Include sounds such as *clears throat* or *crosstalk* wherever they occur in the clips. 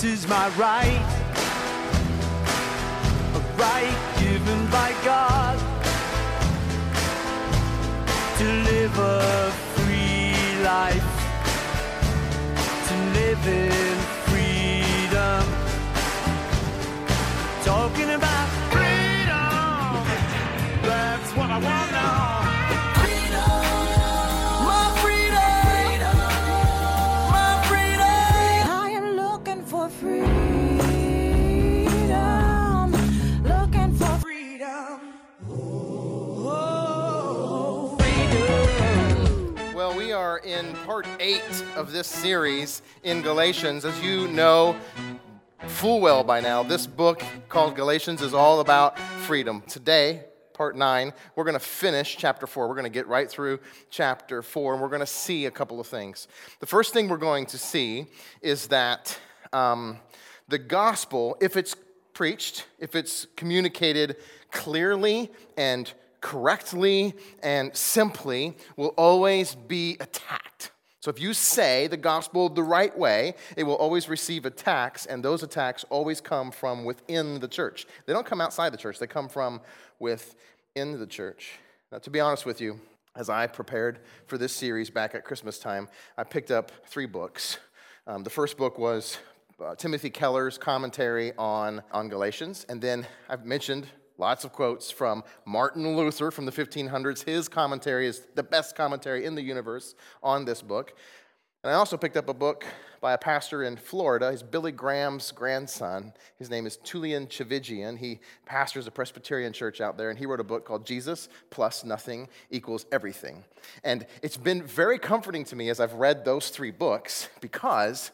This is my right, a right given by God to live a free life, to live in freedom. Talking about freedom, that's what I want now. In part eight of this series in Galatians. As you know full well by now, this book called Galatians is all about freedom. Today, part nine, we're going to finish chapter four. We're going to get right through chapter four, and we're going to see a couple of things. The first thing we're going to see is that um, the gospel, if it's preached, if it's communicated clearly and correctly and simply, will always be attacked. So if you say the gospel the right way, it will always receive attacks, and those attacks always come from within the church. They don't come outside the church, they come from within the church. Now, to be honest with you, as I prepared for this series back at Christmas time, I picked up three books. Um, the first book was uh, Timothy Keller's commentary on, on Galatians, and then I've mentioned lots of quotes from Martin Luther from the 1500s. His commentary is the best commentary in the universe on this book. And I also picked up a book by a pastor in Florida. He's Billy Graham's grandson. His name is Tullian Tchividjian. He pastors a Presbyterian church out there, and he wrote a book called Jesus Plus Nothing Equals Everything. And it's been very comforting to me as I've read those three books because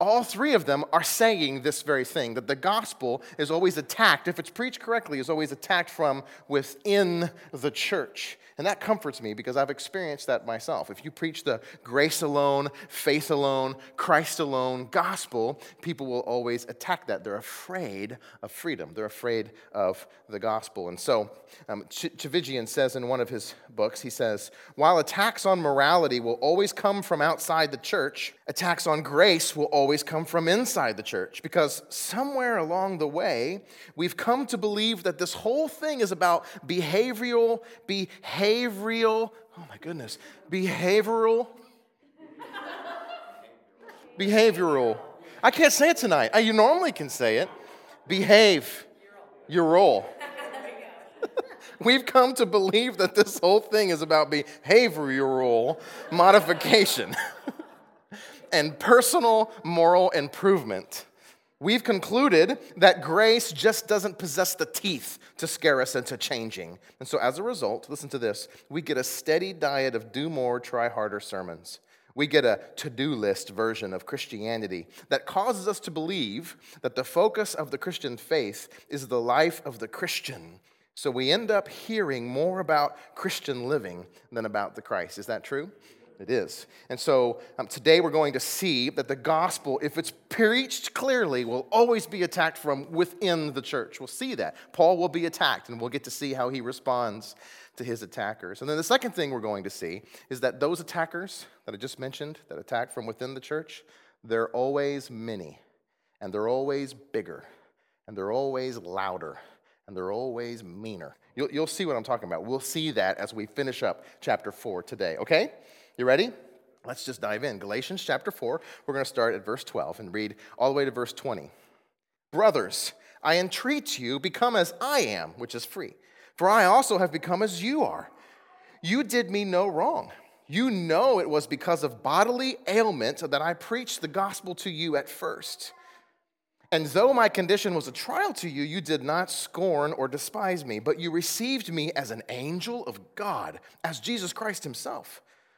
all three of them are saying this very thing that the gospel is always attacked, if it's preached correctly, is always attacked from within the church. And that comforts me because I've experienced that myself. If you preach the grace alone, faith alone, Christ alone gospel, people will always attack that. They're afraid of freedom, they're afraid of the gospel. And so, um, Ch- Tchividjian says in one of his books, he says, while attacks on morality will always come from outside the church, attacks on grace will always come from inside the church because somewhere along the way, we've come to believe that this whole thing is about behavioral, behavioral, oh my goodness, behavioral, behavioral. I can't say it tonight. I, you normally can say it. Behave your role. *laughs* We've come to believe that this whole thing is about behavioral modification *laughs* and personal moral improvement. We've concluded that grace just doesn't possess the teeth to scare us into changing. And so, as a result, listen to this we get a steady diet of do more, try harder sermons. We get a to do list version of Christianity that causes us to believe that the focus of the Christian faith is the life of the Christian. So we end up hearing more about Christian living than about the Christ. Is that true? It is. And so um, today we're going to see that the gospel, if it's preached clearly, will always be attacked from within the church. We'll see that. Paul will be attacked, and we'll get to see how he responds to his attackers. And then the second thing we're going to see is that those attackers that I just mentioned, that attack from within the church, they're always many, and they're always bigger, and they're always louder, and they're always meaner. You'll, you'll see what I'm talking about. We'll see that as we finish up chapter 4 today, okay? You ready? Let's just dive in. Galatians chapter 4, we're going to start at verse 12 and read all the way to verse 20. Brothers, I entreat you, become as I am, which is free. For I also have become as you are. You did me no wrong. You know it was because of bodily ailment that I preached the gospel to you at first. And though my condition was a trial to you, you did not scorn or despise me, but you received me as an angel of God, as Jesus Christ himself.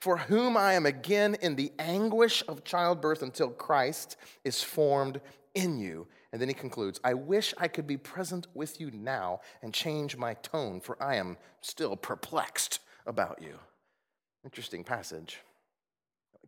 for whom I am again in the anguish of childbirth until Christ is formed in you. And then he concludes I wish I could be present with you now and change my tone, for I am still perplexed about you. Interesting passage.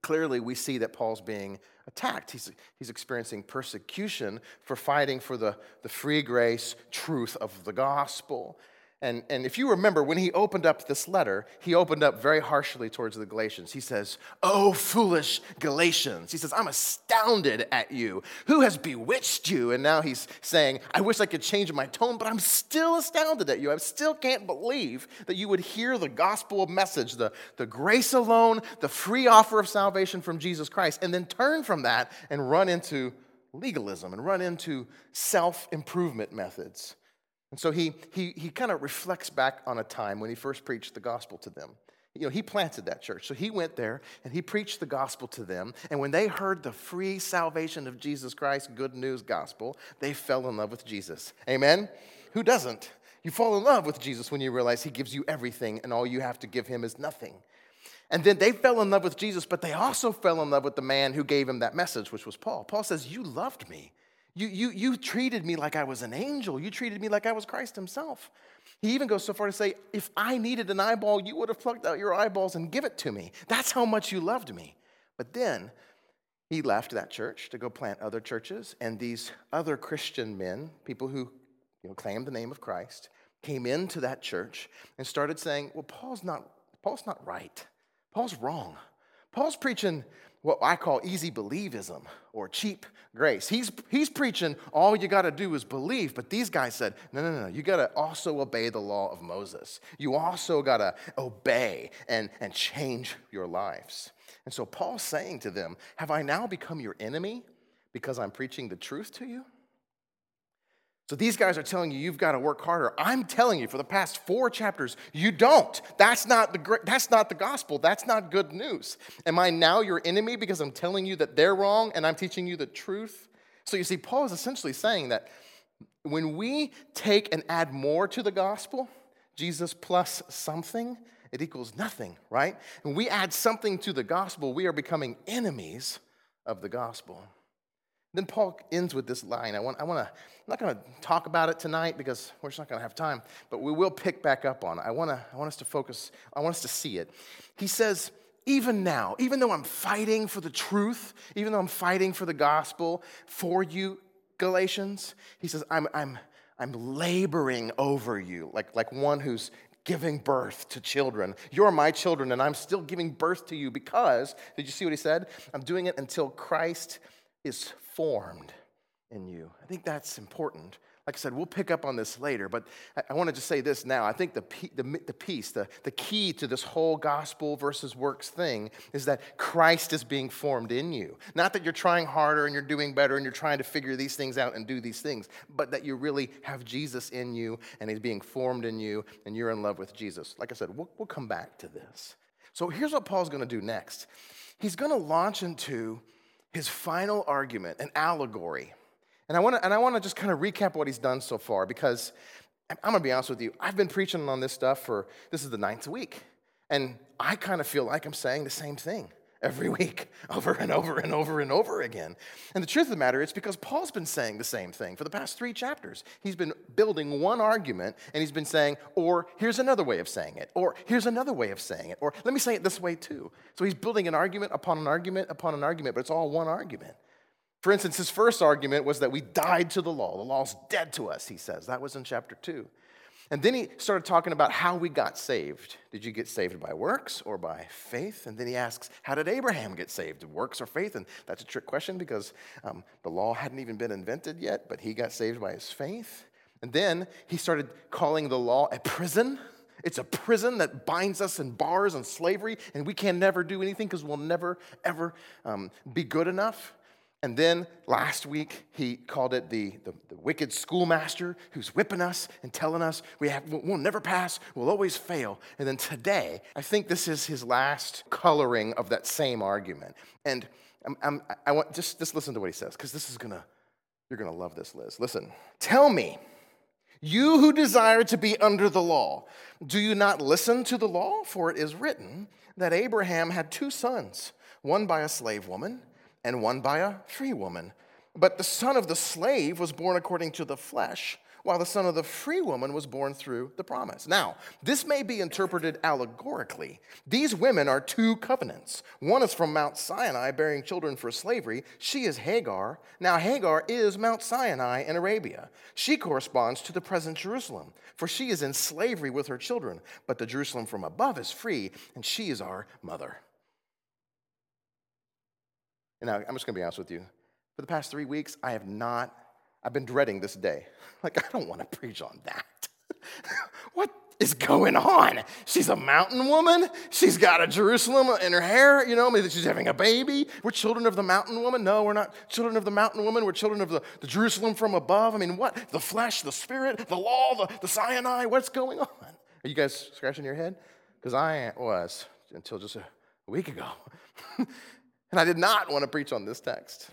Clearly, we see that Paul's being attacked. He's, he's experiencing persecution for fighting for the, the free grace truth of the gospel. And, and if you remember, when he opened up this letter, he opened up very harshly towards the Galatians. He says, Oh, foolish Galatians. He says, I'm astounded at you. Who has bewitched you? And now he's saying, I wish I could change my tone, but I'm still astounded at you. I still can't believe that you would hear the gospel message, the, the grace alone, the free offer of salvation from Jesus Christ, and then turn from that and run into legalism and run into self improvement methods. And so he, he, he kind of reflects back on a time when he first preached the gospel to them. You know, he planted that church. So he went there and he preached the gospel to them. And when they heard the free salvation of Jesus Christ, good news gospel, they fell in love with Jesus. Amen? Who doesn't? You fall in love with Jesus when you realize he gives you everything and all you have to give him is nothing. And then they fell in love with Jesus, but they also fell in love with the man who gave him that message, which was Paul. Paul says, You loved me. You, you, you treated me like I was an angel. You treated me like I was Christ himself. He even goes so far to say, if I needed an eyeball, you would have plucked out your eyeballs and give it to me. That's how much you loved me. But then he left that church to go plant other churches, and these other Christian men, people who you know, claimed the name of Christ, came into that church and started saying, well, Paul's not, Paul's not right. Paul's wrong. Paul's preaching what I call easy believism or cheap grace. He's, he's preaching all you got to do is believe, but these guys said, no, no, no, you got to also obey the law of Moses. You also got to obey and, and change your lives. And so Paul's saying to them, Have I now become your enemy because I'm preaching the truth to you? So these guys are telling you you've got to work harder. I'm telling you for the past 4 chapters you don't. That's not the that's not the gospel. That's not good news. Am I now your enemy because I'm telling you that they're wrong and I'm teaching you the truth? So you see Paul is essentially saying that when we take and add more to the gospel, Jesus plus something, it equals nothing, right? When we add something to the gospel, we are becoming enemies of the gospel. Then Paul ends with this line. I want, I want to, I'm not going to talk about it tonight because we're just not going to have time, but we will pick back up on it. I want, to, I want us to focus, I want us to see it. He says, even now, even though I'm fighting for the truth, even though I'm fighting for the gospel for you, Galatians, he says, I'm, I'm, I'm laboring over you, like, like one who's giving birth to children. You're my children, and I'm still giving birth to you because, did you see what he said? I'm doing it until Christ is formed in you. I think that's important. Like I said, we'll pick up on this later, but I, want to just say this now. I think the, the, the piece, the, the key to this whole gospel versus works thing is that Christ is being formed in you. Not that you're trying harder and you're doing better and you're trying to figure these things out and do these things, but that you really have Jesus in you and he's being formed in you and you're in love with Jesus. Like I said, we'll, we'll come back to this. So here's what Paul's going to do next he's going to launch into his final argument, an allegory. And I want to and I want to just kind of recap what he's done so far because I'm going to be honest with you. I've been preaching on this stuff for this is the ninth week. And I kind of feel like I'm saying the same thing every *laughs* week, over and over and over and over again. And the truth of the matter, it's because Paul's been saying the same thing for the past three chapters. He's been building one argument and he's been saying, or here's another way of saying it, or here's another way of saying it, or let me say it this way too. So he's building an argument upon an argument upon an argument, but it's all one argument. For instance, his first argument was that we died to the law. The law's dead to us, he says. That was in chapter two. And then he started talking about how we got saved. Did you get saved by works or by faith? And then he asks, How did Abraham get saved? Works or faith? And that's a trick question because um, the law hadn't even been invented yet, but he got saved by his faith. And then he started calling the law a prison. It's a prison that binds us in bars and slavery, and we can never do anything because we'll never, ever um, be good enough. And then last week, he called it the, the, the, wicked schoolmaster who's whipping us and telling us we have, we'll never pass, we'll always fail. And then today, I think this is his last coloring of that same argument. And I'm, I'm, i want just, just listen to what he says, because this is gonna, you're gonna love this, Liz. Listen, tell me, you who desire to be under the law, do you not listen to the law? For it is written that Abraham had two sons, one by a slave woman and one by a free woman. But the son of the slave was born according to the flesh, while the son of the free woman was born through the promise. Now, this may be interpreted allegorically. These women are two covenants. One is from Mount Sinai, bearing children for slavery. She is Hagar. Now, Hagar is Mount Sinai in Arabia. She corresponds to the present Jerusalem, for she is in slavery with her children. But the Jerusalem from above is free, and she is our mother. And now, I'm just going to be honest with you. For the past three weeks, I have not, I've been dreading this day. *laughs* Like, I don't want to preach on that. *laughs* what is going on? She's a mountain woman. She's got a Jerusalem in her hair. You know, maybe she's having a baby. We're children of the mountain woman. No, we're not children of the mountain woman. We're children of the, the Jerusalem from above. I mean, what? The flesh, the spirit, the law, the, the Sinai. What's going on? Are you guys scratching your head? Because I was until just a week ago. *laughs* and I did not want to preach on this text.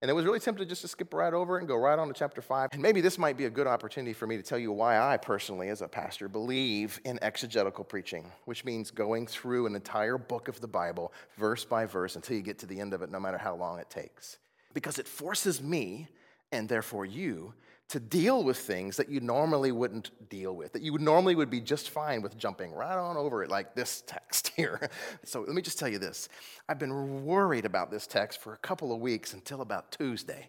And it was really tempted just to skip right over and go right on to chapter 5. And maybe this might be a good opportunity for me to tell you why I personally, as a pastor, believe in exegetical preaching, which means going through an entire book of the Bible, verse by verse, until you get to the end of it, no matter how long it takes. Because it forces me, and therefore you, to deal with things that you normally wouldn't deal with, that you would normally would be just fine with jumping right on over it, like this text *laughs* here. So let me just tell you this. I've been worried about this text for a couple of weeks until about Tuesday.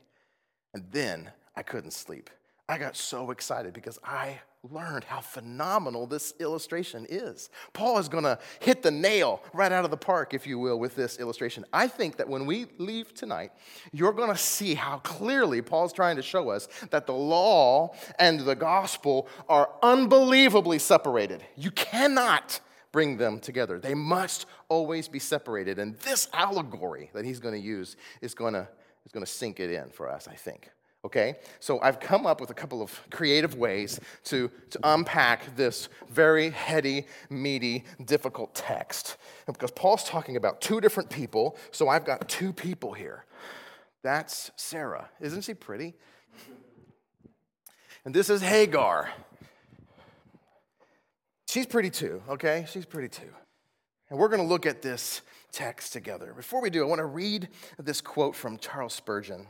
And then I couldn't sleep. I got so excited because I learned how phenomenal this illustration is. Paul is going to hit the nail right out of the park, if you will, with this illustration. I think that when we leave tonight, you're going to see how clearly Paul's trying to show us that the law and the gospel are unbelievably separated. You cannot bring them together, they must always be separated. And this allegory that he's going to use is going to, is going to sink it in for us, I think okay? So I've come up with a couple of creative ways to, to unpack this very heady, meaty, difficult text. And because Paul's talking about two different people, so I've got two people here. That's Sarah. Isn't she pretty? And this is Hagar. She's pretty too, okay? She's pretty too. And we're going to look at this text together. Before we do, I want to read this quote from Charles Spurgeon.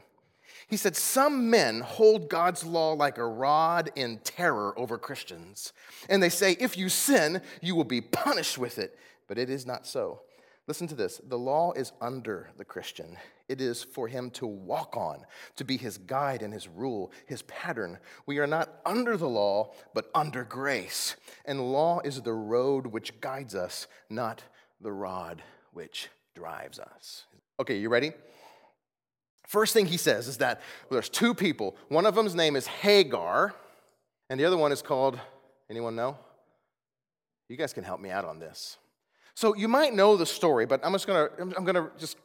He said, Some men hold God's law like a rod in terror over Christians. And they say, If you sin, you will be punished with it. But it is not so. Listen to this the law is under the Christian. It is for him to walk on, to be his guide and his rule, his pattern. We are not under the law, but under grace. And law is the road which guides us, not the rod which drives us. Okay, you ready? First thing he says is that there's two people. One of them's name is Hagar, and the other one is called, anyone know? You guys can help me out on this. So you might know the story, but I'm just gonna, I'm gonna just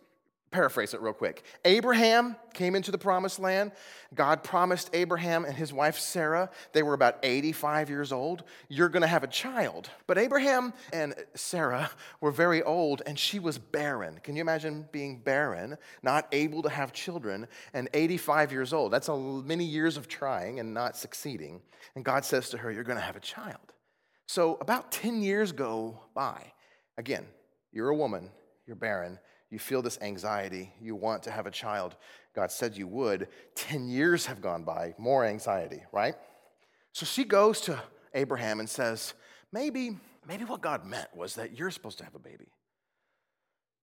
paraphrase it real quick. Abraham came into the promised land. God promised Abraham and his wife Sarah, they were about 85 years old, you're going to have a child. But Abraham and Sarah were very old and she was barren. Can you imagine being barren, not able to have children, and 85 years old? That's a many years of trying and not succeeding. And God says to her, You're going to have a child. So about 10 years go by. Again, you're a woman, you're barren you feel this anxiety, you want to have a child. God said you would. 10 years have gone by, more anxiety, right? So she goes to Abraham and says, Maybe, maybe what God meant was that you're supposed to have a baby.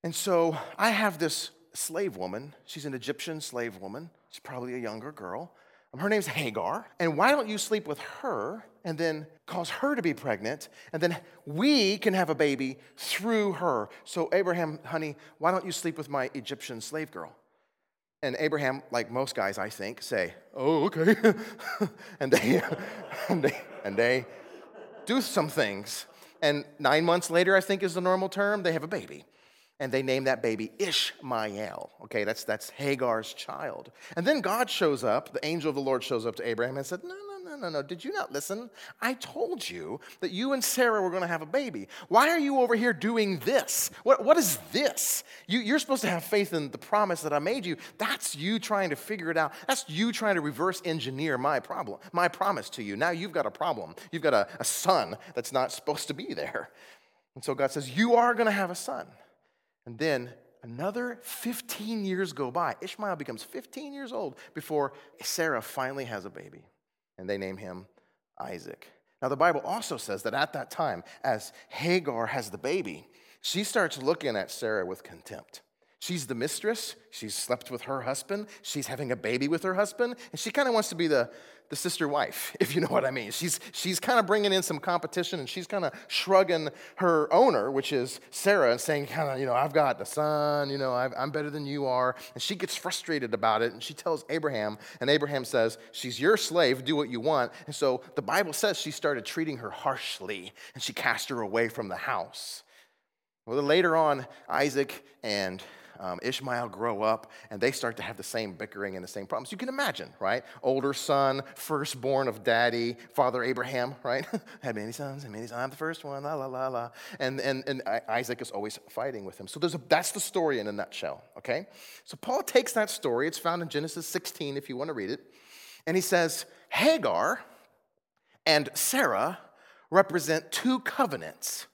And so I have this slave woman. She's an Egyptian slave woman. She's probably a younger girl. Her name's Hagar. And why don't you sleep with her and then cause her to be pregnant? And then we can have a baby through her. So, Abraham, honey, why don't you sleep with my Egyptian slave girl? And Abraham, like most guys, I think, say, Oh, okay. *laughs* and, they, *laughs* and, they, and they do some things. And nine months later, I think is the normal term, they have a baby and they name that baby Ishmael. Okay, that's, that's Hagar's child. And then God shows up, the angel of the Lord shows up to Abraham and said, No, no, no, no. Did you not listen? I told you that you and Sarah were going to have a baby. Why are you over here doing this? What, what is this? You, you're supposed to have faith in the promise that I made you. That's you trying to figure it out. That's you trying to reverse engineer my problem, my promise to you. Now you've got a problem. You've got a, a son that's not supposed to be there. And so God says, You are going to have a son. And then Another 15 years go by. Ishmael becomes 15 years old before Sarah finally has a baby, and they name him Isaac. Now, the Bible also says that at that time, as Hagar has the baby, she starts looking at Sarah with contempt. She's the mistress. She's slept with her husband. She's having a baby with her husband. And she kind of wants to be the, the sister wife, *laughs* if you know what I mean. She's, she's kind of bringing in some competition and she's kind of shrugging her owner, which is Sarah, and saying, kind of, you know, I've got the son, you know, i I'm better than you are. And she gets frustrated about it and she tells Abraham, and Abraham says, She's your slave, do what you want. And so the Bible says she started treating her harshly and she cast her away from the house. Well, later on, Isaac and um, Ishmael grow up and they start to have the same bickering and the same problems. You can imagine, right? Older son, firstborn of daddy, father Abraham, right? *laughs* Had many sons and many sons. I'm the first one, la la la la. And, and, and Isaac is always fighting with him. So there's a, that's the story in a nutshell, okay? So Paul takes that story, it's found in Genesis 16 if you want to read it, and he says, Hagar and Sarah represent two covenants.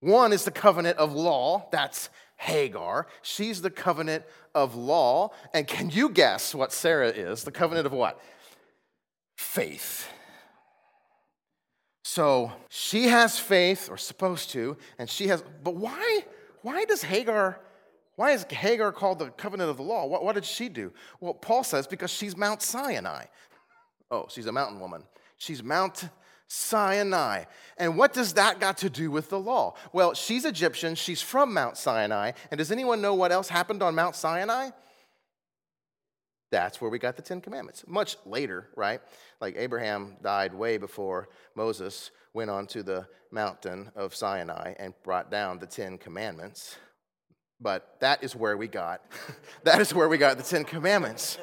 One is the covenant of law, that's Hagar. She's the covenant of law. And can you guess what Sarah is? The covenant of what? Faith. So she has faith, or supposed to, and she has, but why? Why does Hagar, why is Hagar called the covenant of the law? What, what did she do? Well, Paul says because she's Mount Sinai. Oh, she's a mountain woman. She's Mount Sinai. And what does that got to do with the law? Well, she's Egyptian, she's from Mount Sinai. And does anyone know what else happened on Mount Sinai? That's where we got the Ten Commandments. Much later, right? Like Abraham died way before Moses went onto the mountain of Sinai and brought down the Ten Commandments. But that is where we got, *laughs* that is where we got the Ten Commandments.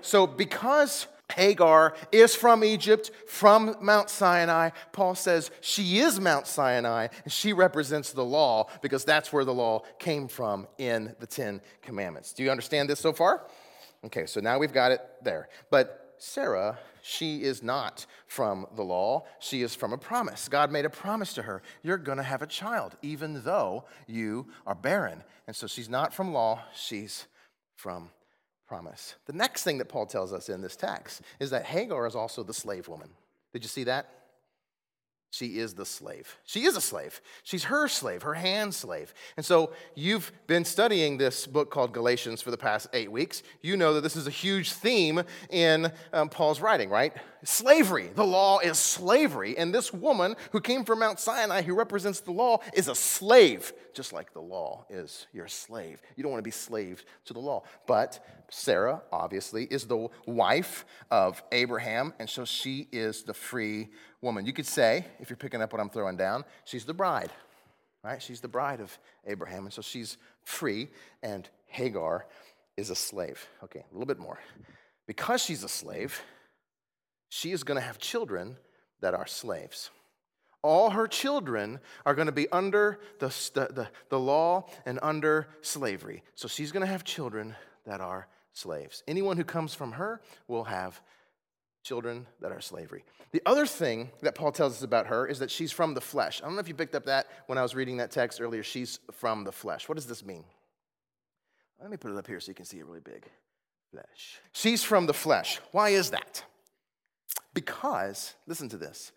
So because Hagar is from Egypt, from Mount Sinai. Paul says she is Mount Sinai, and she represents the law because that's where the law came from in the Ten Commandments. Do you understand this so far? Okay, so now we've got it there. But Sarah, she is not from the law. She is from a promise. God made a promise to her you're going to have a child, even though you are barren. And so she's not from law, she's from promise. The next thing that Paul tells us in this text is that Hagar is also the slave woman. Did you see that? She is the slave. She is a slave. She's her slave, her hand slave. And so you've been studying this book called Galatians for the past eight weeks. You know that this is a huge theme in um, Paul's writing, right? Slavery. The law is slavery. And this woman who came from Mount Sinai, who represents the law, is a slave, just like the law is your slave. You don't want to be slaved to the law. But Sarah, obviously, is the wife of Abraham, and so she is the free woman. You could say, if you're picking up what I'm throwing down, she's the bride, right? She's the bride of Abraham, and so she's free, and Hagar is a slave. Okay, a little bit more. Because she's a slave, she is going to have children that are slaves. All her children are going to be under the, the, the, law and under slavery. So she's going to have children that are slaves. Anyone who comes from her will have children that are slavery. The other thing that Paul tells us about her is that she's from the flesh. I don't know if you picked up that when I was reading that text earlier. She's from the flesh. What does this mean? Let me put it up here so you can see it really big. Flesh. She's from the flesh. Why is that? Because, listen to this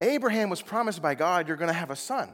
Abraham was promised by God, you're going to have a son.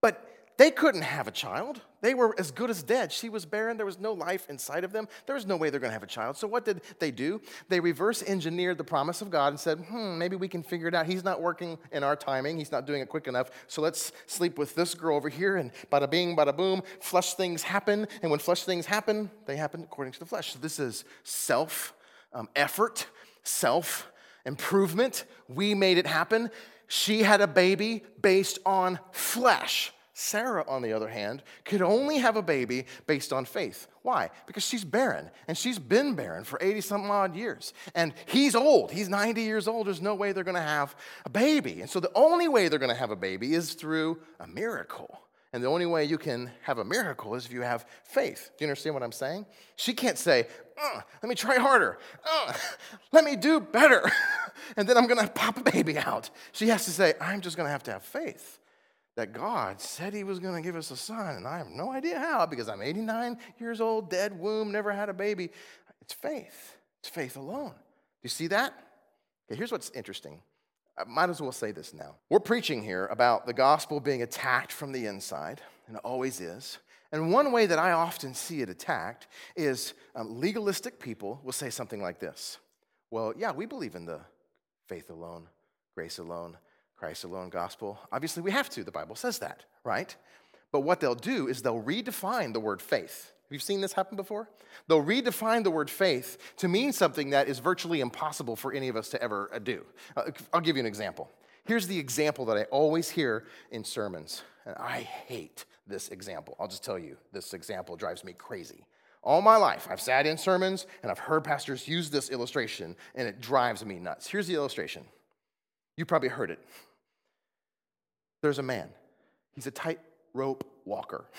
But they couldn't have a child. They were as good as dead. She was barren. There was no life inside of them. There was no way they're going to have a child. So, what did they do? They reverse engineered the promise of God and said, hmm, maybe we can figure it out. He's not working in our timing. He's not doing it quick enough. So, let's sleep with this girl over here. And bada bing, bada boom, flesh things happen. And when flesh things happen, they happen according to the flesh. So, this is self um, effort, self improvement. We made it happen. She had a baby based on flesh. Sarah, on the other hand, could only have a baby based on faith. Why? Because she's barren, and she's been barren for 80 some odd years. And he's old. He's 90 years old. There's no way they're going to have a baby. And so the only way they're going to have a baby is through a miracle. And the only way you can have a miracle is if you have faith. Do you understand what I'm saying? She can't say, uh, let me try harder. Uh, let me do better. *laughs* and then I'm going to pop a baby out. She has to say, I'm just going to have to have faith that God said He was going to give us a son, and I have no idea how because I'm 89 years old, dead womb, never had a baby. It's faith. It's faith alone. Do you see that? Okay, here's what's interesting. I might as well say this now. We're preaching here about the gospel being attacked from the inside, and it always is. And one way that I often see it attacked is um, legalistic people will say something like this Well, yeah, we believe in the faith alone, grace alone, Christ alone gospel. Obviously, we have to. The Bible says that, right? But what they'll do is they'll redefine the word faith. Have you seen this happen before? They'll redefine the word faith to mean something that is virtually impossible for any of us to ever uh, do. Uh, I'll give you an example. Here's the example that I always hear in sermons, and I hate this example. I'll just tell you, this example drives me crazy. All my life, I've sat in sermons and I've heard pastors use this illustration, and it drives me nuts. Here's the illustration. You probably heard it. There's a man, he's a tightrope walker. *laughs*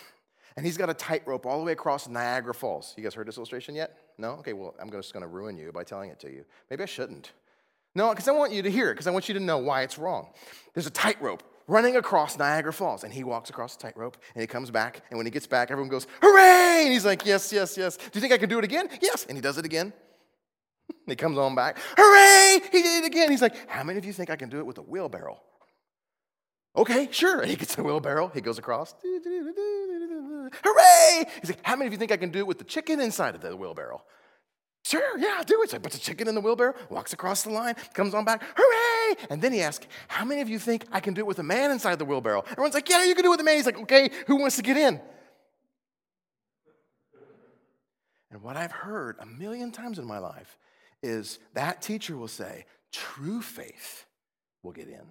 And he's got a tightrope all the way across Niagara Falls. You guys heard this illustration yet? No? Okay, well, I'm just going to ruin you by telling it to you. Maybe I shouldn't. No, because I want you to hear it, because I want you to know why it's wrong. There's a tightrope running across Niagara Falls, and he walks across the tightrope, and he comes back, and when he gets back, everyone goes, Hooray! And he's like, Yes, yes, yes. Do you think I can do it again? Yes. And he does it again. *laughs* he comes on back, Hooray! He did it again. He's like, How many of you think I can do it with a wheelbarrow? Okay, sure. And *laughs* he gets in a wheelbarrow, he goes across. Hooray! He's like, How many of you think I can do it with the chicken inside of the wheelbarrow? Sure, yeah, I'll do it. So he puts a chicken in the wheelbarrow, walks across the line, comes on back, hooray! And then he asks, How many of you think I can do it with a man inside the wheelbarrow? Everyone's like, Yeah, you can do it with a man. He's like, Okay, who wants to get in? And what I've heard a million times in my life is that teacher will say, True faith will get in.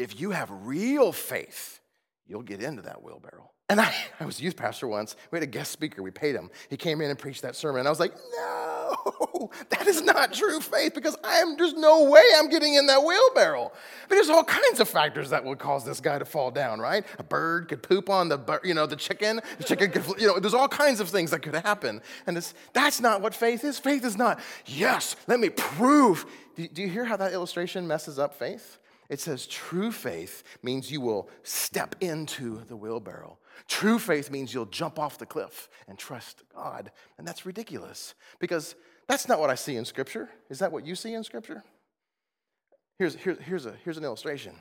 If you have real faith, you'll get into that wheelbarrow. And I, I was a youth pastor once. We had a guest speaker. We paid him. He came in and preached that sermon. And I was like, no, *laughs* that is not true faith because I am, there's no way I'm getting in that wheelbarrow. But there's all kinds of factors that would cause this guy to fall down, right? A bird could poop on the, you know, the chicken. The chicken could, you know, there's all kinds of things that could happen. And it's, that's not what faith is. Faith is not, yes, let me prove. Do you hear how that illustration messes up faith? It says true faith means you will step into the wheelbarrow. True faith means you'll jump off the cliff and trust God. And that's ridiculous because that's not what I see in Scripture. Is that what you see in Scripture? Here's, here's, here's, a, here's an illustration.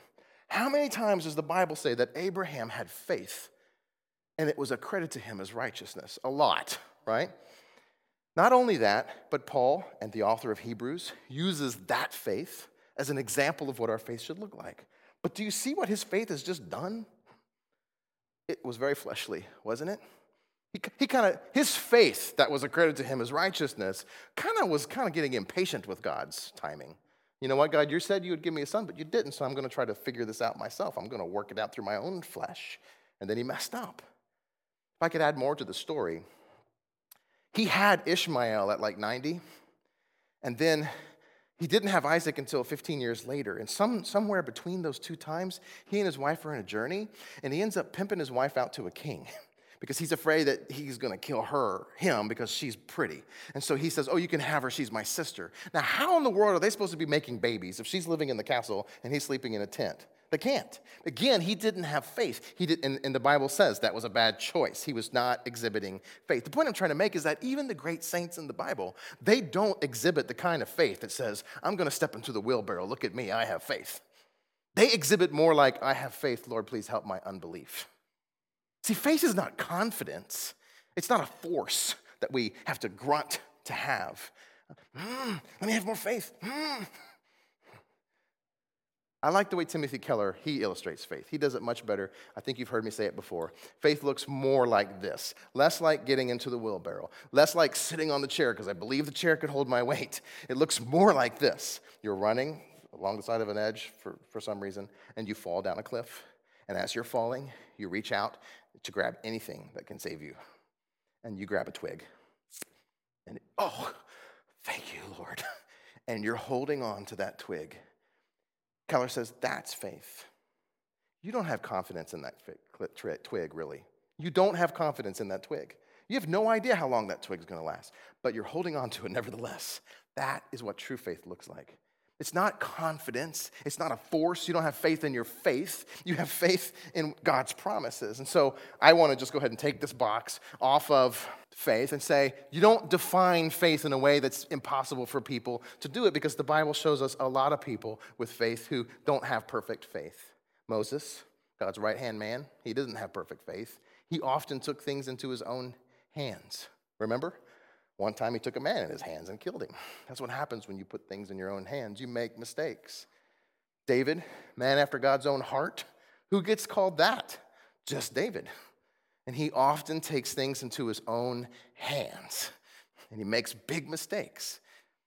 How many times does the Bible say that Abraham had faith and it was accredited to him as righteousness? A lot, right? Not only that, but Paul and the author of Hebrews uses that faith as an example of what our faith should look like. But do you see what his faith has just done? it was very fleshly, wasn't it? He, he kind of, his faith that was accredited to him as righteousness kind of was kind of getting impatient with God's timing. You know what, God, you said you would give me a son, but you didn't, so I'm going to try to figure this out myself. I'm going to work it out through my own flesh. And then he messed up. If I could add more to the story, he had Ishmael at like 90, and then he didn't have Isaac until 15 years later. And some, somewhere between those two times, he and his wife are in a journey, and he ends up pimping his wife out to a king *laughs* because he's afraid that he's going to kill her, him, because she's pretty. And so he says, Oh, you can have her. She's my sister. Now, how in the world are they supposed to be making babies if she's living in the castle and he's sleeping in a tent? They can't. Again, he didn't have faith. He did, and, and, the Bible says that was a bad choice. He was not exhibiting faith. The point I'm trying to make is that even the great saints in the Bible, they don't exhibit the kind of faith that says, I'm going to step into the wheelbarrow. Look at me, I have faith. They exhibit more like, I have faith, Lord, please help my unbelief. See, faith is not confidence, it's not a force that we have to grunt to have. Mm, let me have more faith. Mm. I like the way Timothy Keller, he illustrates faith. He does it much better. I think you've heard me say it before. Faith looks more like this, less like getting into the wheelbarrow, less like sitting on the chair because I believe the chair could hold my weight. It looks more like this. You're running along the side of an edge for, for some reason, and you fall down a cliff. And as you're falling, you reach out to grab anything that can save you. And you grab a twig. And oh, thank you, Lord. *laughs* And you're holding on to that twig Keller says that's faith. You don't have confidence in that twig, really. You don't have confidence in that twig. You have no idea how long that twig is going to last, but you're holding on to it *laughs* nevertheless. That is what true faith looks like. It's not confidence. It's not a force. You don't have faith in your faith. You have faith in God's promises. And so I want to just go ahead and take this box off of faith and say, you don't define faith in a way that's impossible for people to do it because the Bible shows us a lot of people with faith who don't have perfect faith. Moses, God's right hand man, he doesn't have perfect faith. He often took things into his own hands. Remember? One time he took a man in his hands and killed him. *laughs* That's what happens when you put things in your own hands. You make mistakes. David, man after God's own heart, who gets called that? Just David. And he often takes things into his own hands and he makes big mistakes.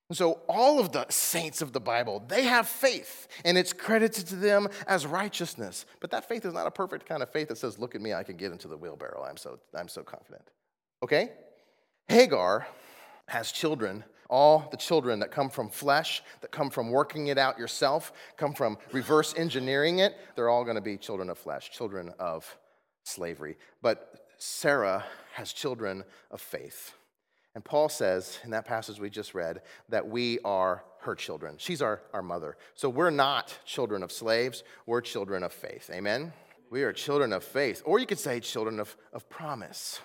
And so all of the saints of the Bible, they have faith and it's credited to them as righteousness. But that faith is not a perfect kind of faith that says, look at me, I can get into the wheelbarrow. I'm so, I'm so confident. Okay? Hagar has children, all the children that come from flesh, that come from working it out yourself, come from reverse engineering it, they're all going to be children of flesh, children of slavery. But Sarah has children of faith. And Paul says in that passage we just read that we are her children. She's our, our mother. So we're not children of slaves, we're children of faith. Amen? We are children of faith. Or you could say children of, of promise.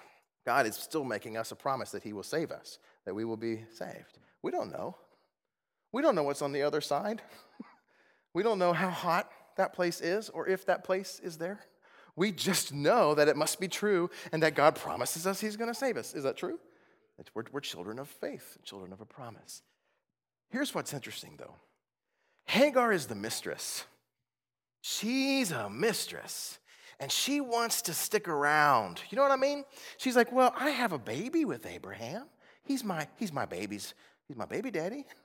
God is still making us a promise that He will save us, that we will be saved. We don't know. We don't know what's on the other side. *laughs* we don't know how hot that place is or if that place is there. We just know that it must be true and that God promises us He's going to save us. Is that true? We're, we're children of faith, children of a promise. Here's what's interesting though Hagar is the mistress. She's a mistress and she wants to stick around. You know what I mean? She's like, "Well, I have a baby with Abraham. He's my he's my baby's he's my baby daddy." *laughs*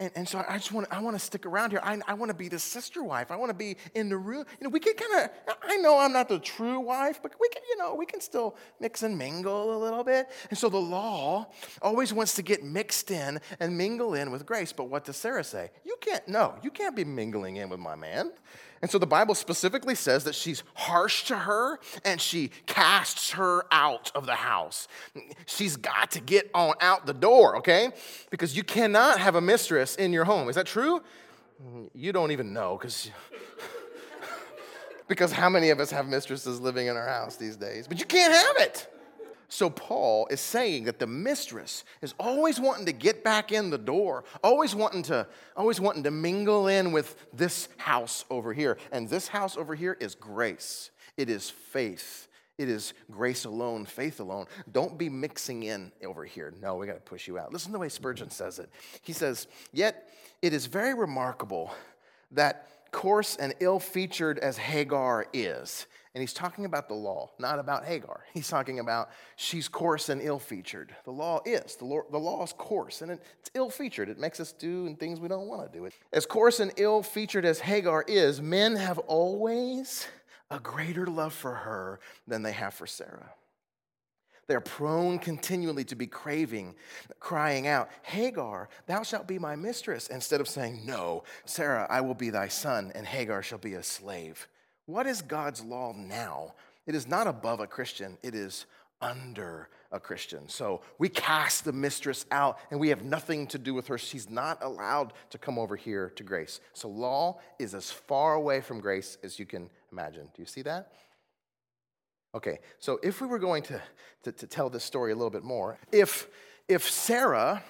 And, and so I just want I want to stick around here. I, I want to be the sister wife. I want to be in the room. You know, we can kind of. I know I'm not the true wife, but we can you know we can still mix and mingle a little bit. And so the law always wants to get mixed in and mingle in with grace. But what does Sarah say? You can't. No, you can't be mingling in with my man. And so the Bible specifically says that she's harsh to her and she casts her out of the house. She's got to get on out the door, okay? Because you cannot have a mistress in your home. Is that true? You don't even know because *laughs* because how many of us have mistresses living in our house these days? But you can't have it. So, Paul is saying that the mistress is always wanting to get back in the door, always wanting to, always wanting to mingle in with this house over here. And this house over here is grace, it is faith. It is grace alone, faith alone. Don't be mixing in over here. No, we got to push you out. Listen to the way Spurgeon says it. He says, Yet it is very remarkable that coarse and ill featured as Hagar is, and he's talking about the law, not about Hagar. He's talking about she's coarse and ill featured. The law is. The law, the law is coarse and it's ill featured. It makes us do things we don't want to do. It. As coarse and ill featured as Hagar is, men have always a greater love for her than they have for Sarah. They're prone continually to be craving, crying out, Hagar, thou shalt be my mistress, instead of saying, No, Sarah, I will be thy son, and Hagar shall be a slave. What is God's law now? It is not above a Christian, it is under a Christian. So we cast the mistress out and we have nothing to do with her. She's not allowed to come over here to grace. So law is as far away from grace as you can imagine. Do you see that? Okay, so if we were going to, to, to tell this story a little bit more, if, if Sarah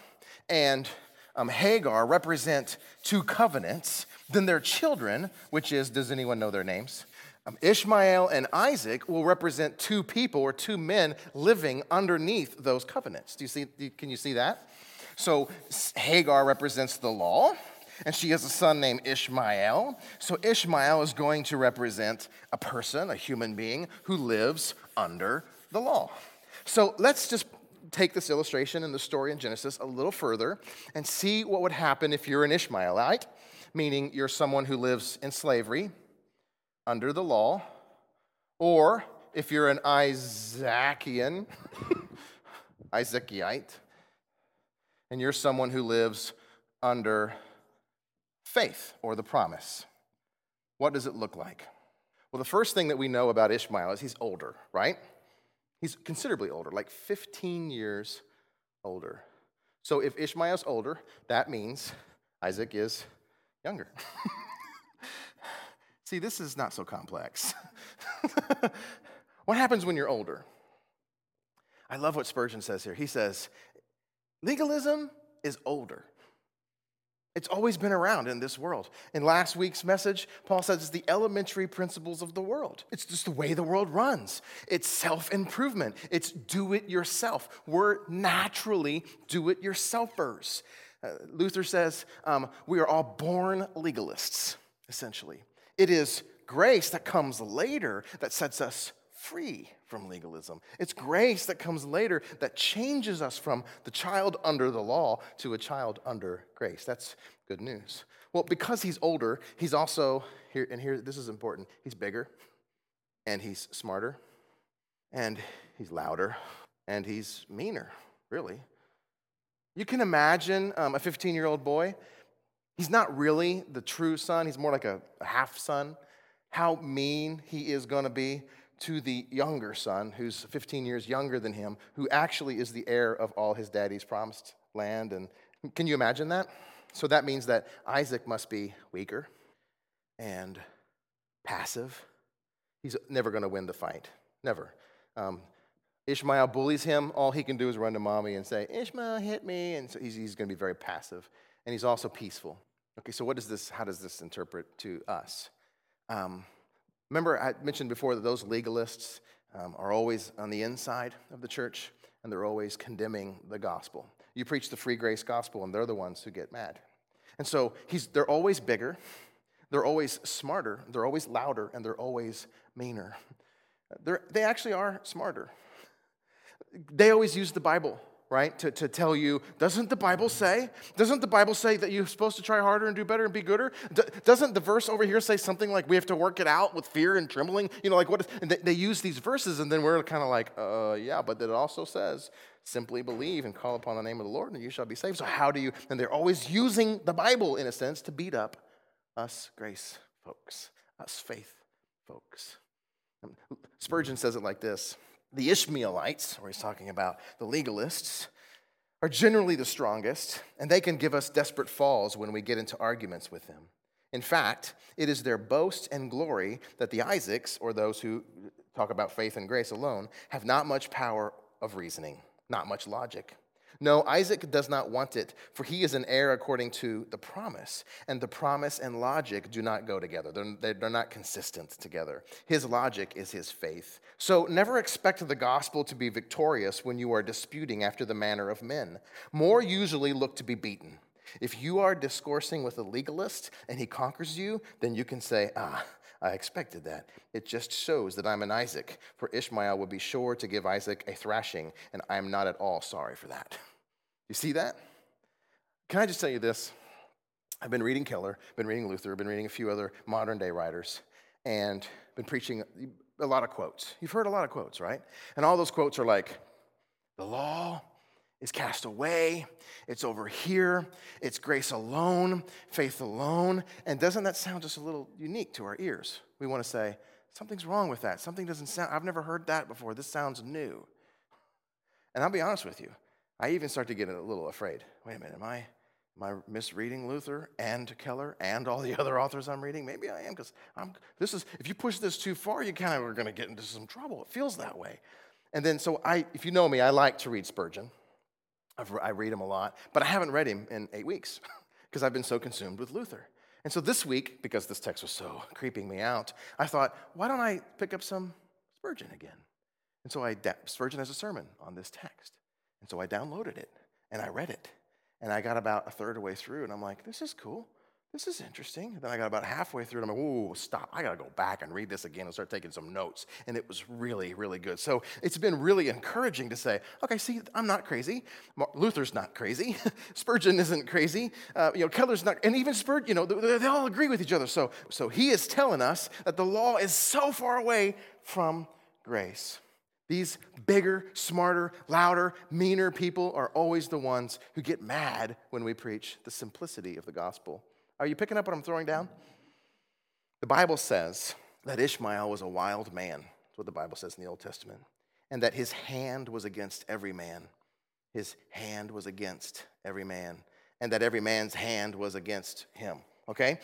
and um, Hagar represent two covenants, then their children, which is, does anyone know their names? Um, Ishmael and Isaac will represent two people or two men living underneath those covenants. Do you see? Can you see that? So Hagar represents the law, and she has a son named Ishmael. So Ishmael is going to represent a person, a human being, who lives under the law. So let's just take this illustration in the story in Genesis a little further and see what would happen if you're an Ishmaelite, meaning you're someone who lives in slavery under the law, or if you're an Isaacian, *laughs* Isaacite, and you're someone who lives under faith or the promise. What does it look like? Well, the first thing that we know about Ishmael is he's older, right? He's considerably older, like 15 years older. So if Ishmael's older, that means Isaac is younger. *laughs* See, this is not so complex. *laughs* what happens when you're older? I love what Spurgeon says here. He says, legalism is older. It's always been around in this world. In last week's message, Paul says it's the elementary principles of the world. It's just the way the world runs. It's self improvement, it's do it yourself. We're naturally do it yourselfers. Uh, Luther says um, we are all born legalists, essentially. It is grace that comes later that sets us free from legalism. It's grace that comes later that changes us from the child under the law to a child under grace. That's good news. Well, because he's older, he's also here, and here, this is important, he's bigger, and he's smarter, and he's louder, and he's meaner, really. You can imagine um, a 15 year old boy. He's not really the true son, he's more like a, half son. How mean he is going to be to the younger son, who's 15 years younger than him, who actually is the heir of all his daddy's promised land. And can you imagine that? So that means that Isaac must be weaker and passive. He's never going to win the fight. Never. Um, Ishmael bullies him. All he can do is run to mommy and say, Ishmael hit me. And so he's, he's going to be very passive. And he's also peaceful. Okay, so what does this, how does this interpret to us? Um, Remember, I mentioned before that those legalists um, are always on the inside of the church and they're always condemning the gospel. You preach the free grace gospel and they're the ones who get mad. And so he's, they're always bigger, they're always smarter, they're always louder, and they're always meaner. They're, they actually are smarter. They always use the Bible right? To, to tell you, doesn't the Bible say? Doesn't the Bible say that you're supposed to try harder and do better and be gooder? D- doesn't the verse over here say something like we have to work it out with fear and trembling? You know, like what? Is, they, they use these verses, and then we're kind of like, uh, yeah, but it also says, simply believe and call upon the name of the Lord, and you shall be saved. So how do you? And they're always using the Bible in a sense to beat up us grace folks, us faith folks. Spurgeon says it like this the Ishmaelites, where he's talking about the legalists, are generally the strongest, and they can give us desperate falls when we get into arguments with them. In fact, it is their boast and glory that the Isaacs, or those who talk about faith and grace alone, have not much power of reasoning, not much logic. No, Isaac does not want it, for he is an heir according to the promise. And the promise and logic do not go together, they're, they're not consistent together. His logic is his faith. So never expect the gospel to be victorious when you are disputing after the manner of men. More usually look to be beaten. If you are discoursing with a legalist and he conquers you, then you can say, ah, I expected that. It just shows that I'm an Isaac, for Ishmael would be sure to give Isaac a thrashing, and I am not at all sorry for that. *laughs* You see that? Can I just tell you this? I've been reading Keller, been reading Luther, been reading a few other modern day writers, and been preaching a lot of quotes. You've heard a lot of quotes, right? And all those quotes are like, the law is cast away, it's over here, it's grace alone, faith alone. And doesn't that sound just a little unique to our ears? We want to say, something's wrong with that. Something doesn't sound, I've never heard that before. This sounds new. And I'll be honest with you, I even start to get a little afraid. Wait a minute, am I, am I misreading Luther and Keller and all the *laughs* other authors I'm reading? Maybe I am, because I'm this is if you push this too far, you kind of are going to get into some trouble. It feels that way. And then, so I, if you know me, I like to read Spurgeon. I've, I read him a lot, but I haven't read him in eight weeks *laughs* because I've been so consumed with Luther. And so this week, because this text was so *laughs* creeping me out, I thought, why don't I pick up some Spurgeon again? And so I, Spurgeon has a sermon on this text. So I downloaded it and I read it. And I got about a third of the way through and I'm like, this is cool. This is interesting. And then I got about halfway through and I'm like, ooh, stop. I got to go back and read this again and start taking some notes. And it was really, really good. So it's been really encouraging to say, okay, see, I'm not crazy. Luther's not crazy. *laughs* Spurgeon isn't crazy. Uh, you know, Keller's not, and even Spurgeon, you know, they, they all agree with each other. So, so he is telling us that the law is so far away from grace. These bigger, smarter, louder, meaner people are always the ones who get mad when we preach the simplicity of the gospel. Are you picking up what I'm throwing down? The Bible says that Ishmael was a wild man. That's what the Bible says in the Old Testament. And that his hand was against every man. His hand was against every man. And that every man's hand was against him. okay?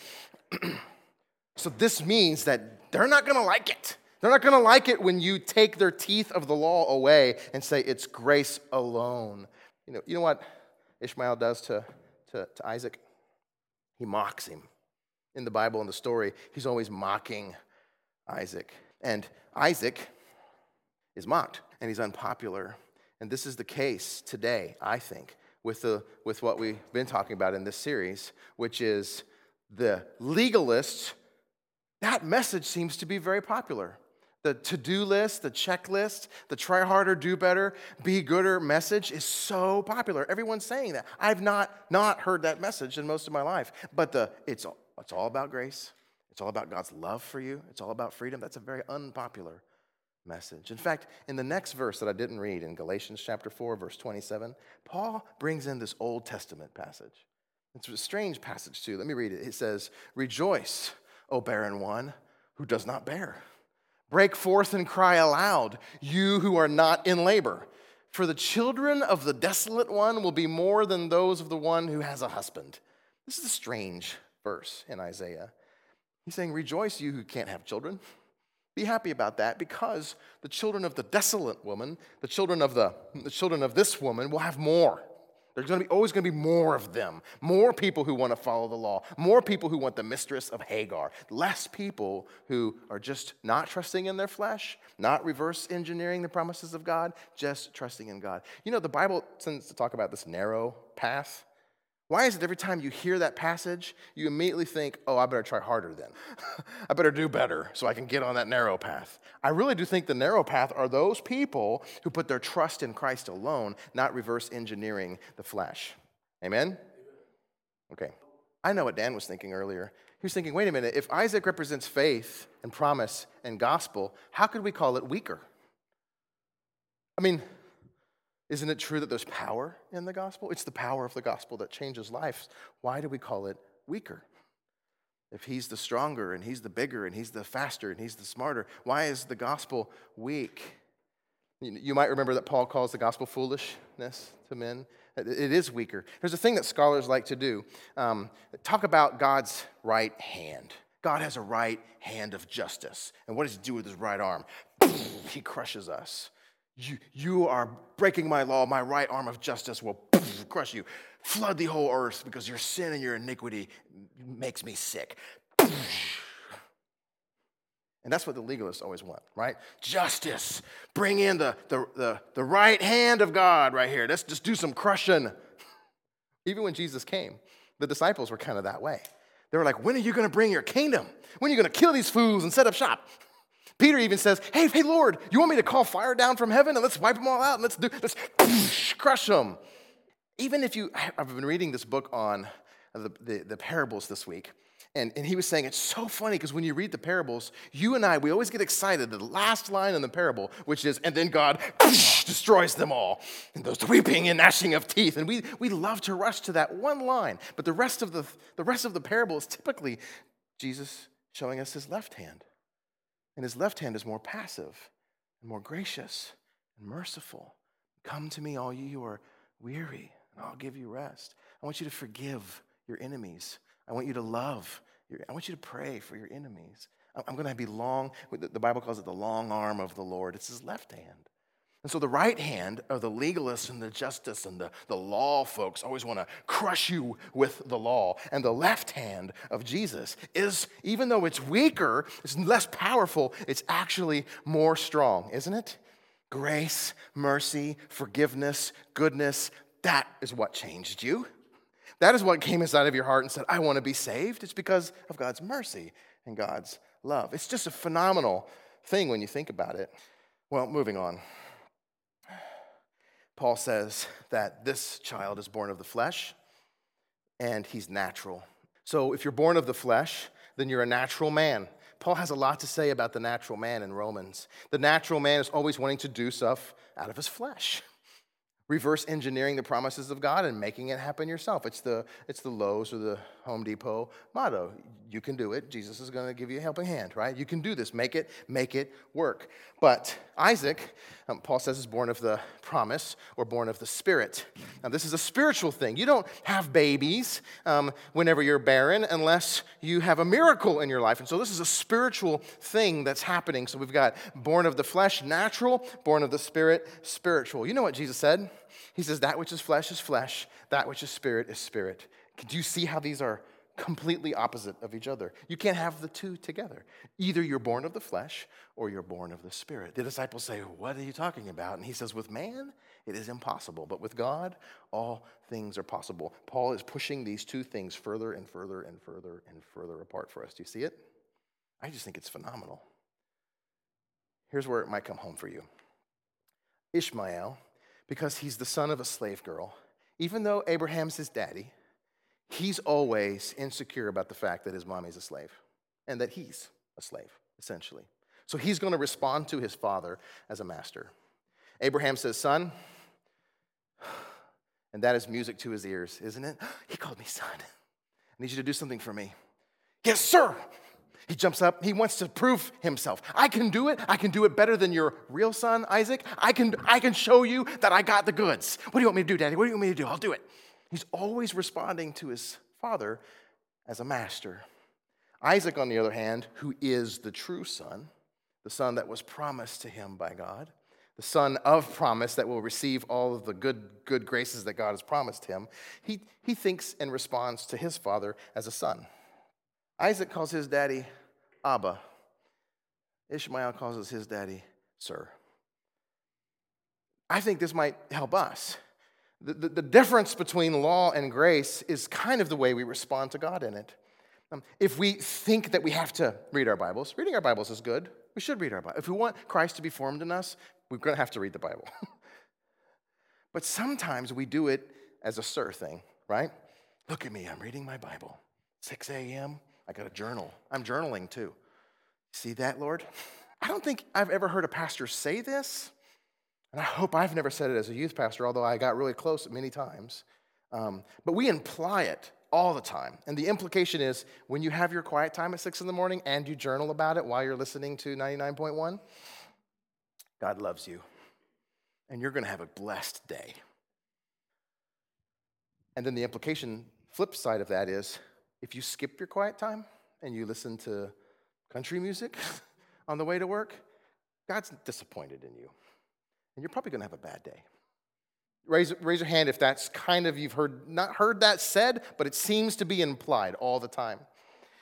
*clears throat* so this means that they're not gonna like it. They're not gonna like it when you take their teeth of the law away and say it's grace alone. You know, you know what Ishmael does to, to, to Isaac? He mocks him. In the Bible, in the story, he's always mocking Isaac. And Isaac is mocked and he's unpopular. And this is the case today, I think, with, the, with what we've been talking about in this series, which is the legalists. That message seems to be very popular. The to do list, the checklist, the try harder, do better, be gooder message is so popular. Everyone's saying that. I've not, not heard that message in most of my life. But the, it's, it's all about grace, it's all about God's love for you, it's all about freedom. That's a very unpopular message. In fact, in the next verse that I didn't read in Galatians chapter 4, verse 27, Paul brings in this Old Testament passage. It's a strange passage, too. Let me read it. It says, Rejoice, O barren one who does not bear. Break forth and cry aloud, you who are not in labor. For the children of the desolate one will be more than those of the one who has a husband. This is a strange verse in Isaiah. He's saying, Rejoice, you who can't have children. Be happy about that because the children of the desolate woman, the children of the, the children of this woman will have more. There's going to be always going to be more of them. More people who want to follow the law. More people who want the mistress of Hagar. Less people who are just not trusting in their flesh, not reverse engineering the promises of God, just trusting in God. You know, the Bible tends to talk about this narrow path. Why is it every time you hear that passage, you immediately think, oh, I better try harder then? *laughs* I better do better so I can get on that narrow path? I really do think the narrow path are those people who put their trust in Christ alone, not reverse engineering the flesh. Amen? Okay. I know what Dan was thinking earlier. He was thinking, wait a minute, if Isaac represents faith and promise and gospel, how could we call it weaker? I mean, isn't it true that there's power in the gospel? It's the power of the gospel that changes lives. Why do we call it weaker? If he's the stronger and he's the bigger and he's the faster and he's the smarter, why is the gospel weak? You might remember that Paul calls the gospel foolishness to men. It is weaker. There's a thing that scholars like to do um, talk about God's right hand. God has a right hand of justice. And what does he do with his right arm? *laughs* He crushes us. You, you are breaking my law. My right arm of justice will *laughs* crush you. Flood the whole earth because your sin and your iniquity makes me sick. *laughs* And that's what the legalists always want, right? Justice. Bring in the, the, the, the right hand of God right here. Let's just do some crushing. *laughs* Even when Jesus came, the disciples were kind of that way. They were like, when are you going to bring your kingdom? When are you going to kill these fools and set up shop? Peter even says, Hey, hey, Lord, you want me to call fire down from heaven and let's wipe them all out and let's do, let's crush them. Even if you, I've been reading this book on the, the, the parables this week, and, and he was saying it's so funny because when you read the parables, you and I, we always get excited. The last line in the parable, which is, and then God destroys them all. And those weeping and gnashing of teeth. And we, we love to rush to that one line. But the rest of the, the rest of the parable is typically Jesus showing us his left hand. And his left hand is more passive and more gracious and merciful. Come to me, all you who are weary, and I'll give you rest. I want you to forgive your enemies. I want you to love. Your, I want you to pray for your enemies. I'm going to be long, the Bible calls it the long arm of the Lord. It's his left hand. And so the right hand of the legalists and the justice and the, the law folks always want to crush you with the law. And the left hand of Jesus is, even though it's weaker, it's less powerful, it's actually more strong, isn't it? Grace, mercy, forgiveness, goodness, that is what changed you. That is what came inside of your heart and said, I want to be saved. It's because of God's mercy and God's love. It's just a phenomenal thing when you think about it. Well, moving on. Paul says that this child is born of the flesh and he's natural. So if you're born of the flesh, then you're a natural man. Paul has a lot to say about the natural man in Romans. The natural man is always wanting to do stuff out of his flesh. Reverse engineering the promises of God and making it happen yourself. It's the, it's the Lowe's or the Home Depot motto. You can do it. Jesus is going to give you a helping hand, right? You can do this. Make it, make it work. But Isaac, um, Paul says, is born of the promise or born of the Spirit. Now, this is a spiritual thing. You don't have babies um, whenever you're barren unless you have a miracle in your life. And so, this is a spiritual thing that's happening. So, we've got born of the flesh, natural, born of the Spirit, spiritual. You know what Jesus said? He says, That which is flesh is flesh, that which is spirit is spirit. Do you see how these are completely opposite of each other? You can't have the two together. Either you're born of the flesh or you're born of the spirit. The disciples say, What are you talking about? And he says, With man, it is impossible, but with God, all things are possible. Paul is pushing these two things further and further and further and further apart for us. Do you see it? I just think it's phenomenal. Here's where it might come home for you Ishmael, because he's the son of a slave girl, even though Abraham's his daddy, he's always insecure about the fact that his mommy's a slave and that he's a slave, essentially. So he's going to respond to his father as a master. Abraham says, Son, *sighs* and that is music to his ears, isn't it? *gasps* He called me son. I need you to do something for me. Yes, sir. He jumps up. He wants to prove himself. I can do it. I can do it better than your real son, Isaac. I can, I can show you that I got the goods. What do you want me to do, Daddy? What do you want me to do? I'll do it. He's always responding to his father as a master. Isaac, on the other hand, who is the true son, the son that was promised to him by God, the son of promise that will receive all of the good, good graces that God has promised him, he, he thinks and responds to his father as a son. Isaac calls his daddy Abba. Ishmael calls his daddy Sir. I think this might help us. The, the, the, difference between law and grace is kind of the way we respond to God in it. Um, if we think that we have to read our Bibles, reading our Bibles is good. We should read our Bible. If we want Christ to be formed in us, we're going to have to read the Bible. *laughs* but sometimes we do it as a sir thing, right? Look at me, I'm reading my Bible. 6 a.m., I got a journal. I'm journaling too. See that, Lord? *laughs* I don't think I've ever heard a pastor say this, and I hope I've never said it as a youth pastor, although I got really close many times. Um, but we imply it all the time. And the implication is when you have your quiet time at six in the morning and you journal about it while you're listening to 99.1, God loves you. And you're going to have a blessed day. And then the implication, flip side of that is if you skip your quiet time and you listen to country music *laughs* on the way to work, God's disappointed in you. And you're probably going to have a bad day. Raise, raise your hand if that's kind of, you've heard, not heard that said, but it seems to be implied all the time.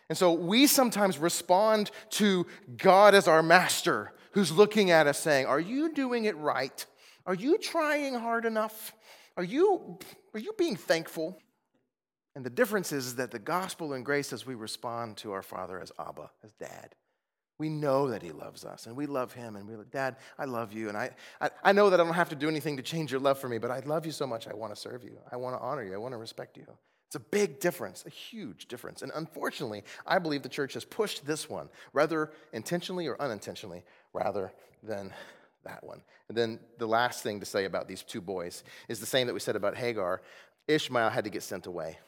And so we sometimes respond to God as our master who's looking at us saying, Are you doing it right? Are you trying hard enough? Are you, are you being thankful? And the difference is that the gospel and grace as we respond to our Father as Abba, as Dad. We know that He loves us and we love Him and we're like, Dad, I love you. And I, I, I know that I don't have to do anything to change your love for me, but I love you so much. I want to serve you. I want to honor you. I want to respect you. It's a big difference, a huge difference. And unfortunately, I believe the church has pushed this one, rather intentionally or unintentionally, rather than that one. And then the last thing to say about these two boys is the same that we said about Hagar. Ishmael had to get sent away.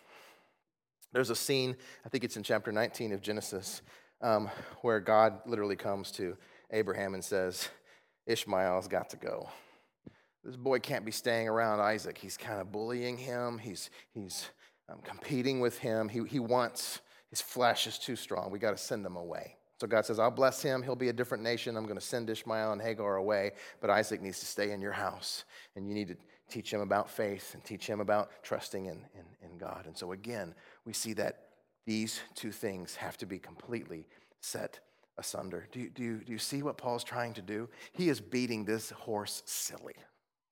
There's a scene, I think it's in chapter 19 of Genesis, um, where God literally comes to Abraham and says, Ishmael's got to go. This boy can't be staying around Isaac. He's kind of bullying him, he's, he's um, competing with him. He, he wants, his flesh is too strong. We got to send him away. So God says, I'll bless him. He'll be a different nation. I'm going to send Ishmael and Hagar away, but Isaac needs to stay in your house. And you need to teach him about faith and teach him about trusting in, in, in God. And so again, we see that these two things have to be completely set asunder. Do you, do, you, do you see what Paul's trying to do? He is beating this horse silly.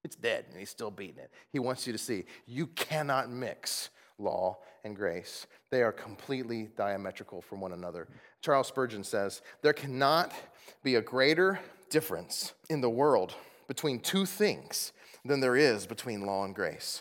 It's dead, and he's still beating it. He wants you to see you cannot mix law and grace. They are completely diametrical from one another. Charles Spurgeon says, There cannot be a greater difference in the world between two things than there is between law and grace.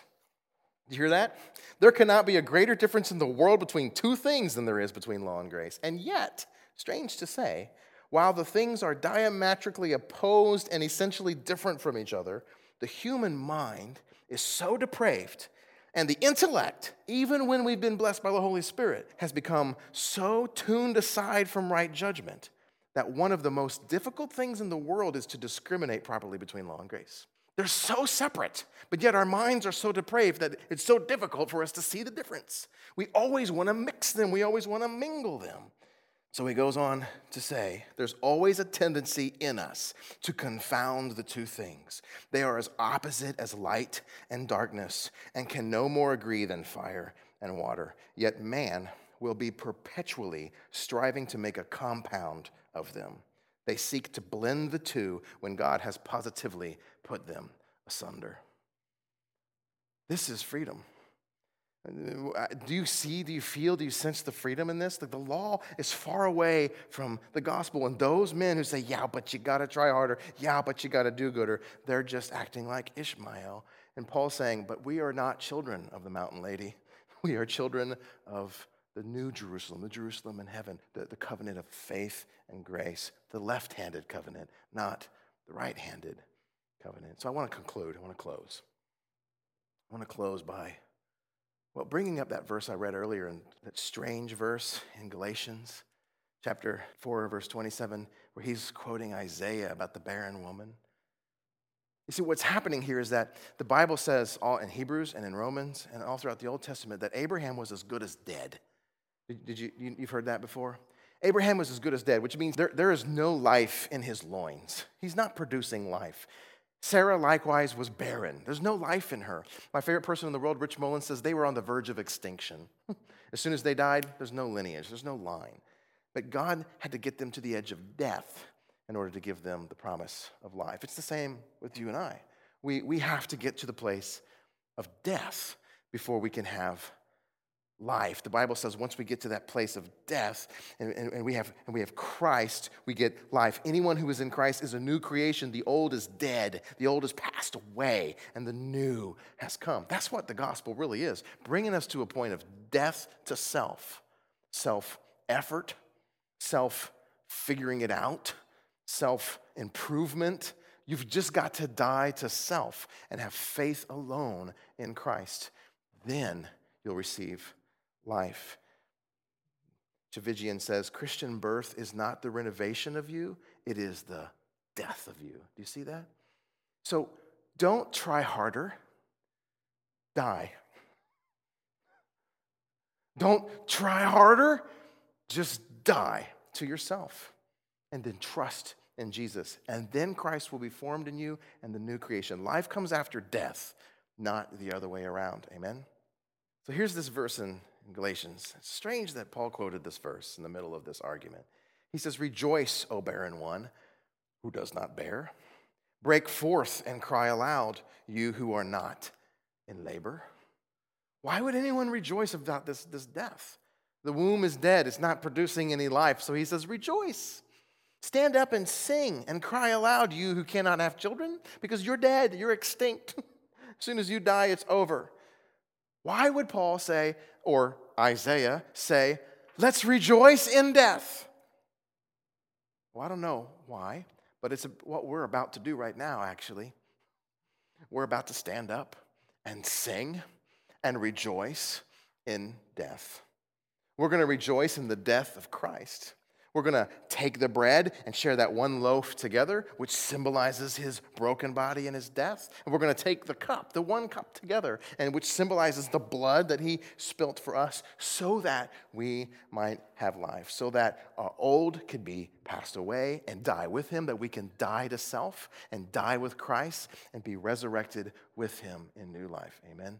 Do you hear that? There cannot be a greater difference in the world between two things than there is between law and grace. And yet, strange to say, while the things are diametrically opposed and essentially different from each other, the human mind is so depraved And the intellect, even when we've been blessed by the Holy Spirit, has become so tuned aside from right judgment that one of the most difficult things in the world is to discriminate properly between law and grace. They're so separate, but yet our minds are so depraved that it's so difficult for us to see the difference. We always want to mix them, we always want to mingle them. So he goes on to say, there's always a tendency in us to confound the two things. They are as opposite as light and darkness and can no more agree than fire and water. Yet man will be perpetually striving to make a compound of them. They seek to blend the two when God has positively put them asunder. This is freedom. Do you see, do you feel, do you sense the freedom in this? That the law is far away from the gospel. And those men who say, yeah, but you got to try harder, yeah, but you got to do gooder, they're just acting like Ishmael. And Paul's saying, but we are not children of the mountain lady. We are children of the new Jerusalem, the Jerusalem in heaven, the, the covenant of faith and grace, the left handed covenant, not the right handed covenant. So I want to conclude, I want to close. I want to close by, well, bringing up that verse I read earlier, and that strange verse in Galatians chapter 4, verse 27, where he's quoting Isaiah about the barren woman. You see, what's happening here is that the Bible says, all in Hebrews and in Romans and all throughout the Old Testament, that Abraham was as good as dead. Did, did you, you, you've heard that before? Abraham was as good as dead, which means there, there is no life in his loins. He's not producing life. Sarah likewise was barren. There's no life in her. My favorite person in the world, Rich Mullins, says they were on the verge of extinction. *laughs* as soon as they died, there's no lineage, there's no line. But God had to get them to the edge of death in order to give them the promise of life. It's the same with you and I. We, we have to get to the place of death before we can have life. The Bible says once we get to that place of death and, and, and, we have, and we have Christ, we get life. Anyone who is in Christ is a new creation. The old is dead, the old has passed away, and the new has come. That's what the gospel really is bringing us to a point of death to self, self effort, self figuring it out, self improvement. You've just got to die to self and have faith alone in Christ. Then you'll receive life. Tchividjian says Christian birth is not the renovation of you, it is the death of you. Do you see that? So don't try harder, die. Don't try harder, just die to yourself and then trust in Jesus. And then Christ will be formed in you and the new creation. Life comes after death, not the other way around. Amen? So here's this verse in Galatians. It's strange that Paul quoted this verse in the middle of this argument. He says, Rejoice, O barren one who does not bear. Break forth and cry aloud, you who are not in labor. Why would anyone rejoice about this, this death? The womb is dead, it's not producing any life. So he says, Rejoice. Stand up and sing and cry aloud, you who cannot have children, because you're dead, you're extinct. *laughs* as soon as you die, it's over. Why would Paul say, or Isaiah say, let's rejoice in death? Well, I don't know why, but it's what we're about to do right now, actually. We're about to stand up and sing and rejoice in death. We're going to rejoice in the death of Christ. We're going to take the bread and share that one loaf together, which symbolizes his broken body and his death. And we're going to take the cup, the one cup together, and which symbolizes the blood that he spilt for us so that we might have life, so that our old could be passed away and die with him, that we can die to self and die with Christ and be resurrected with him in new life. Amen.